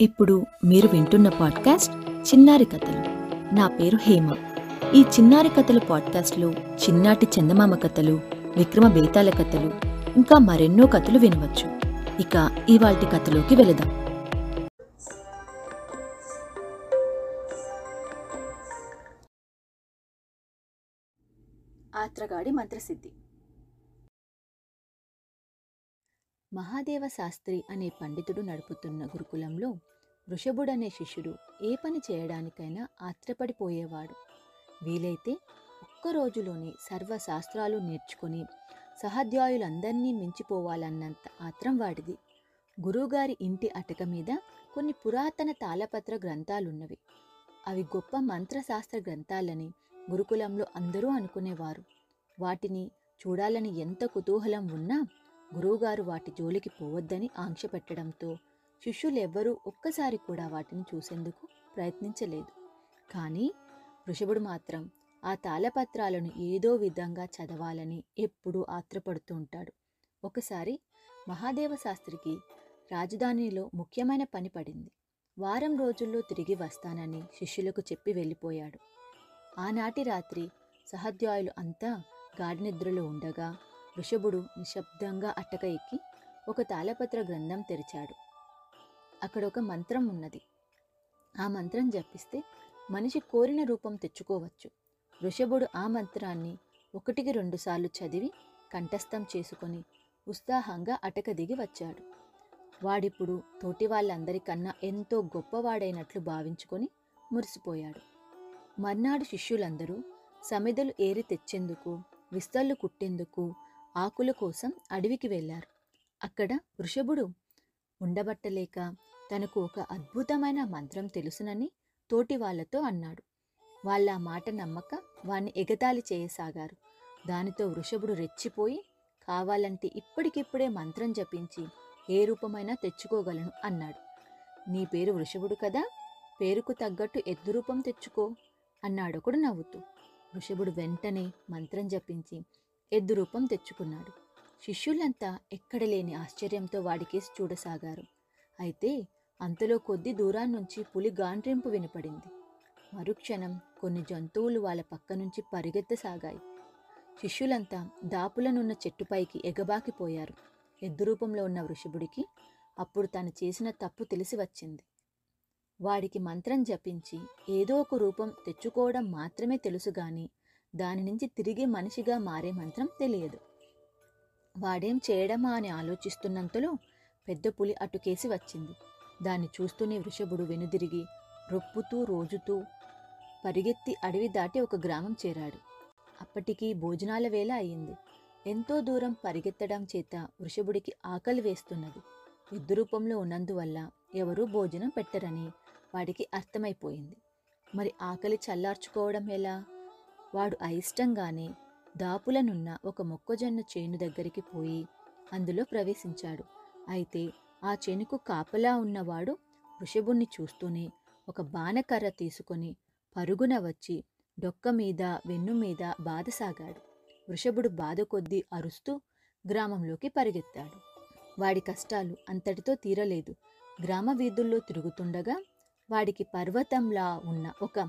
ఇప్పుడు మీరు వింటున్న పాడ్కాస్ట్ చిన్నారి కథలు. నా పేరు హేమ. ఈ చిన్నారి కథలు పాడ్కాస్ట్లో చిన్నాటి చందమామ కథలు విక్రమ బేతాల కథలు ఇంకా మరెన్నో కథలు వినవచ్చు. ఇక ఇవాల్టి కథలోకి వెళదాం. ఆత్రగాడి మంత్రసిద్ధి. మహాదేవ శాస్త్రి అనే పండితుడు నడుపుతున్న గురుకులంలో వృషభుడనే శిష్యుడు ఏ పని చేయడానికైనా ఆత్రపడిపోయేవాడు. వీలైతే ఒక్క రోజులోనే సర్వశాస్త్రాలు నేర్చుకొని సహాధ్యాయులందరినీ మించిపోవాలన్నంత ఆత్రం వాడిది. గురువుగారి ఇంటి అటక మీద కొన్ని పురాతన తాళపత్ర గ్రంథాలున్నవి. అవి గొప్ప మంత్రశాస్త్ర గ్రంథాలని గురుకులంలో అందరూ అనుకునేవారు. వాటిని చూడాలని ఎంత కుతూహలం ఉన్నా గురువుగారు వాటి జోలికి పోవద్దని ఆంక్ష పెట్టడంతో శిష్యులెవ్వరూ ఒక్కసారి కూడా వాటిని చూసేందుకు ప్రయత్నించలేదు. కానీ వృషభుడు మాత్రం ఆ తాళపత్రాలను ఏదో విధంగా చదవాలని ఎప్పుడూ ఆత్రపడుతూ ఉంటాడు. ఒకసారి మహాదేవ శాస్త్రికి రాజధానిలో ముఖ్యమైన పని పడింది. వారం రోజుల్లో తిరిగి వస్తానని శిష్యులకు చెప్పి వెళ్ళిపోయాడు. ఆనాటి రాత్రి సహాధ్యాయులు అంతా గాఢనిద్రలో ఉండగా వృషభుడు నిశ్శబ్దంగా అట్టక ఎక్కి ఒక తాళపత్ర గ్రంథం తెరిచాడు. అక్కడ ఒక మంత్రం ఉన్నది. ఆ మంత్రం జపిస్తే మనిషి కోరిన రూపం తెచ్చుకోవచ్చు. వృషభుడు ఆ మంత్రాన్ని ఒకటికి రెండుసార్లు చదివి కంఠస్థం చేసుకొని ఉత్సాహంగా అటక దిగి వచ్చాడు. వాడిప్పుడు తోటి వాళ్ళందరికన్నా ఎంతో గొప్పవాడైనట్లు భావించుకొని మురిసిపోయాడు. మర్నాడు శిష్యులందరూ సమిదలు ఏరి తెచ్చేందుకు విస్తళ్ళు కుట్టేందుకు ఆకుల కోసం అడవికి వెళ్ళారు. అక్కడ వృషభుడు ఉండబట్టలేక తనకు ఒక అద్భుతమైన మంత్రం తెలుసునని తోటి వాళ్ళతో అన్నాడు. వాళ్ళ మాట నమ్మక వాణ్ణి ఎగతాళి చేయసాగారు. దానితో వృషభుడు రెచ్చిపోయి కావాలంటే ఇప్పటికిప్పుడే మంత్రం జపించి ఏ రూపమైనా తెచ్చుకోగలను అన్నాడు. నీ పేరు వృషభుడు కదా పేరుకు తగ్గట్టు ఎద్దు రూపం తెచ్చుకో అన్నాడొకడు నవ్వుతూ. వృషభుడు వెంటనే మంత్రం జపించి ఎద్దు రూపం తెచ్చుకున్నాడు. శిష్యులంతా ఎక్కడ లేని ఆశ్చర్యంతో వాడికేసి చూడసాగారు. అయితే అంతలో కొద్ది దూరాన్నుంచి పులి గాండ్రింపు వినపడింది. మరుక్షణం కొన్ని జంతువులు వాళ్ళ పక్క నుంచి పరిగెత్తసాగాయి. శిష్యులంతా దాపులనున్న చెట్టుపైకి ఎగబాకిపోయారు. ఎద్దు రూపంలో ఉన్న వృషభుడికి అప్పుడు తను చేసిన తప్పు తెలిసి వచ్చింది. వాడికి మంత్రం జపించి ఏదో ఒక రూపం తెచ్చుకోవడం మాత్రమే తెలుసు గాని దాని నుంచి తిరిగి మనిషిగా మారే మంత్రం తెలియదు. వాడేం చేయడమా అని ఆలోచిస్తున్నంతలో పెద్ద పులి అటుకేసి వచ్చింది. దాన్ని చూస్తూనే వృషభుడు వెనుదిరిగి రొప్పుతూ రోజుతూ పరిగెత్తి అడవి దాటి ఒక గ్రామం చేరాడు. అప్పటికి భోజనాల వేళ అయింది. ఎంతో దూరం పరిగెత్తడం చేత వృషభుడికి ఆకలి వేస్తున్నది. యుద్ధ రూపంలో ఉన్నందువల్ల ఎవరూ భోజనం పెట్టరని వాడికి అర్థమైపోయింది. మరి ఆకలి చల్లార్చుకోవడం ఎలా? వాడు అయిష్టంగానే దాపులనున్న ఒక మొక్కజొన్న చేను దగ్గరికి పోయి అందులో ప్రవేశించాడు. అయితే ఆ చేనుకు కాపలా ఉన్నవాడు వృషభుణ్ణి చూస్తూనే ఒక బాణకర్ర తీసుకొని పరుగున వచ్చి డొక్క మీద వెన్ను మీద బాధసాగాడు. వృషభుడు బాధ కొద్దీ అరుస్తూ గ్రామంలోకి పరిగెత్తాడు. వాడి కష్టాలు అంతటితో తీరలేదు. గ్రామ వీధుల్లో తిరుగుతుండగా వాడికి పర్వతంలా ఉన్న ఒక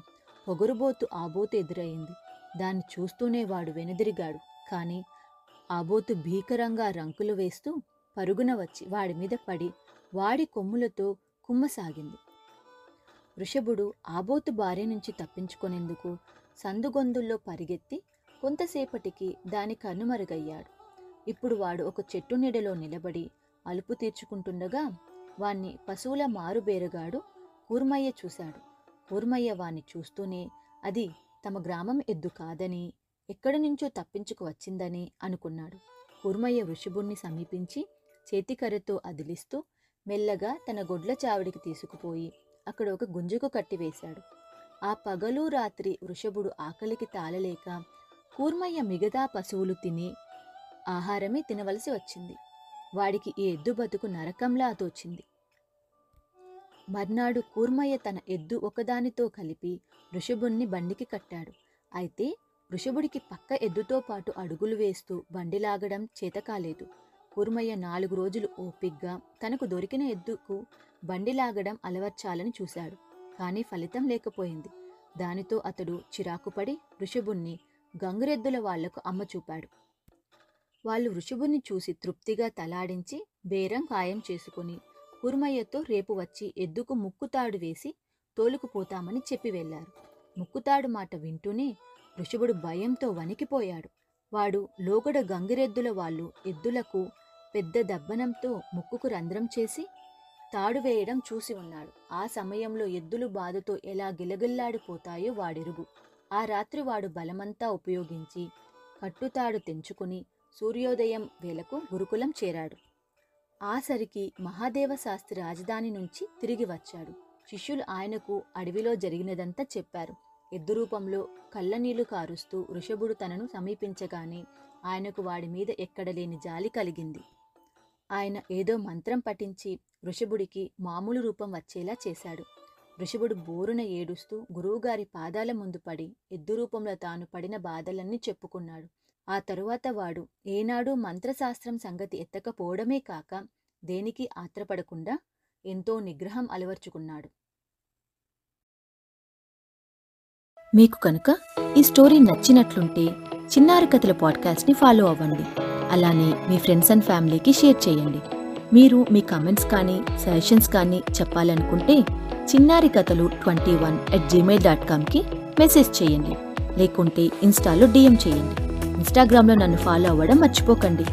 పొగరుబోతు ఆబోతు ఎదురయింది దాన్ని చూస్తూనే వాడు వెనుదిరిగాడు. కానీ ఆబోతు భీకరంగా రంకులు వేస్తూ పరుగున వచ్చి వాడి మీద పడి వాడి కొమ్ములతో కుమ్మసాగింది. వృషభుడు ఆబోతు భార్య నుంచి తప్పించుకునేందుకు సందుగొందుల్లో పరిగెత్తి కొంతసేపటికి దాని కనుమరుగయ్యాడు. ఇప్పుడు వాడు ఒక చెట్టు నీడలో నిలబడి అలుపు తీర్చుకుంటుండగా వాణ్ణి పశువుల మారుబేరగాడు కూర్మయ్య చూశాడు. కూర్మయ్య వాణ్ణి చూస్తూనే అది తమ గ్రామం ఎద్దు కాదని ఎక్కడి నుంచో తప్పించుకు వచ్చిందని అనుకున్నాడు. కూర్మయ్య వృషభుణ్ణి సమీపించి చేతికర్రతో అదిలిస్తూ మెల్లగా తన గొడ్ల చావిడికి తీసుకుపోయి అక్కడ ఒక గుంజుకు కట్టివేశాడు ఆ పగలు రాత్రి వృషభుడు ఆకలికి తాళలేక కూర్మయ్య మిగతా పశువులు తిని ఆహారమే తినవలసి వచ్చింది. వాడికి ఈ ఎద్దు బతుకు నరకంలా తోచింది. మర్నాడు కూర్మయ్య తన ఎద్దు ఒకదానితో కలిపి వృషభుణ్ణి బండికి కట్టాడు. అయితే వృషభుడికి పక్క ఎద్దుతో పాటు అడుగులు వేస్తూ బండి లాగడం చేతకాలేదు. కూర్మయ్య నాలుగు రోజులు ఓపిగ్గా తనకు దొరికిన ఎద్దుకు బండి లాగడం అలవర్చాలని చూశాడు. కానీ ఫలితం లేకపోయింది. దానితో అతడు చిరాకుపడి వృషభుణ్ణి గంగురెద్దుల వాళ్ళకు అమ్మ చూపాడు. వాళ్ళు వృషభుని చూసి తృప్తిగా తలాడించి బేరం ఖాయం చేసుకుని కురుమయ్యతో రేపు వచ్చి ఎద్దుకు ముక్కుతాడు వేసి తోలుకుపోతామని చెప్పి వెళ్ళారు ముక్కుతాడు మాట వింటూనే వృషభుడు భయంతో వణికిపోయాడు. వాడు లోగడ గంగిరెద్దుల వాళ్ళు ఎద్దులకు పెద్ద దబ్బనంతో ముక్కుకు రంధ్రం చేసి తాడు వేయడం చూసి ఉన్నాడు. ఆ సమయంలో ఎద్దులు బాధతో ఎలా గిలగిల్లాడిపోతాయో వాడెరుగు. ఆ రాత్రి వాడు బలమంతా ఉపయోగించి కట్టుతాడు తెంచుకుని సూర్యోదయం వేలకు గురుకులం చేరాడు. ఆసరికి మహాదేవ శాస్త్రి రాజధాని నుంచి తిరిగి వచ్చాడు. శిష్యులు ఆయనకు అడవిలో జరిగినదంతా చెప్పారు. ఎద్దు రూపంలో కళ్ళనీళ్ళు కారుస్తూ వృషభుడు తనను సమీపించగానే ఆయనకు వాడి మీద ఎక్కడలేని జాలి కలిగింది. ఆయన ఏదో మంత్రం పఠించి వృషభుడికి మామూలు రూపం వచ్చేలా చేశాడు. వృషభుడు బోరున ఏడుస్తూ గురువుగారి పాదాల ముందు పడి ఎద్దు రూపంలో తాను పడిన బాధలన్నీ చెప్పుకున్నాడు. ఆ తరువాత వాడు ఏనాడు మంత్రశాస్త్రం సంగతి ఎత్తకపోవడమే కాక దేనికి ఆత్రపడకుండా ఎంతో నిగ్రహం అలవర్చుకున్నాడు. మీకు కనుక ఈ స్టోరీ నచ్చినట్లుంటే చిన్నారి కథల పాడ్కాస్ట్ని ఫాలో అవ్వండి. అలానే మీ ఫ్రెండ్స్ అండ్ ఫ్యామిలీకి షేర్ చేయండి. మీరు మీ కామెంట్స్ కానీ సజెషన్స్ కానీ చెప్పాలనుకుంటే చిన్నారి కథలు twenty one at Gmail dot కామ్కి message చేయండి. లేకుంటే ఇన్స్టాలో డిఎం చేయండి. ఇన్స్టాగ్రామ్లో నన్ను ఫాలో అవ్వడం మర్చిపోకండి.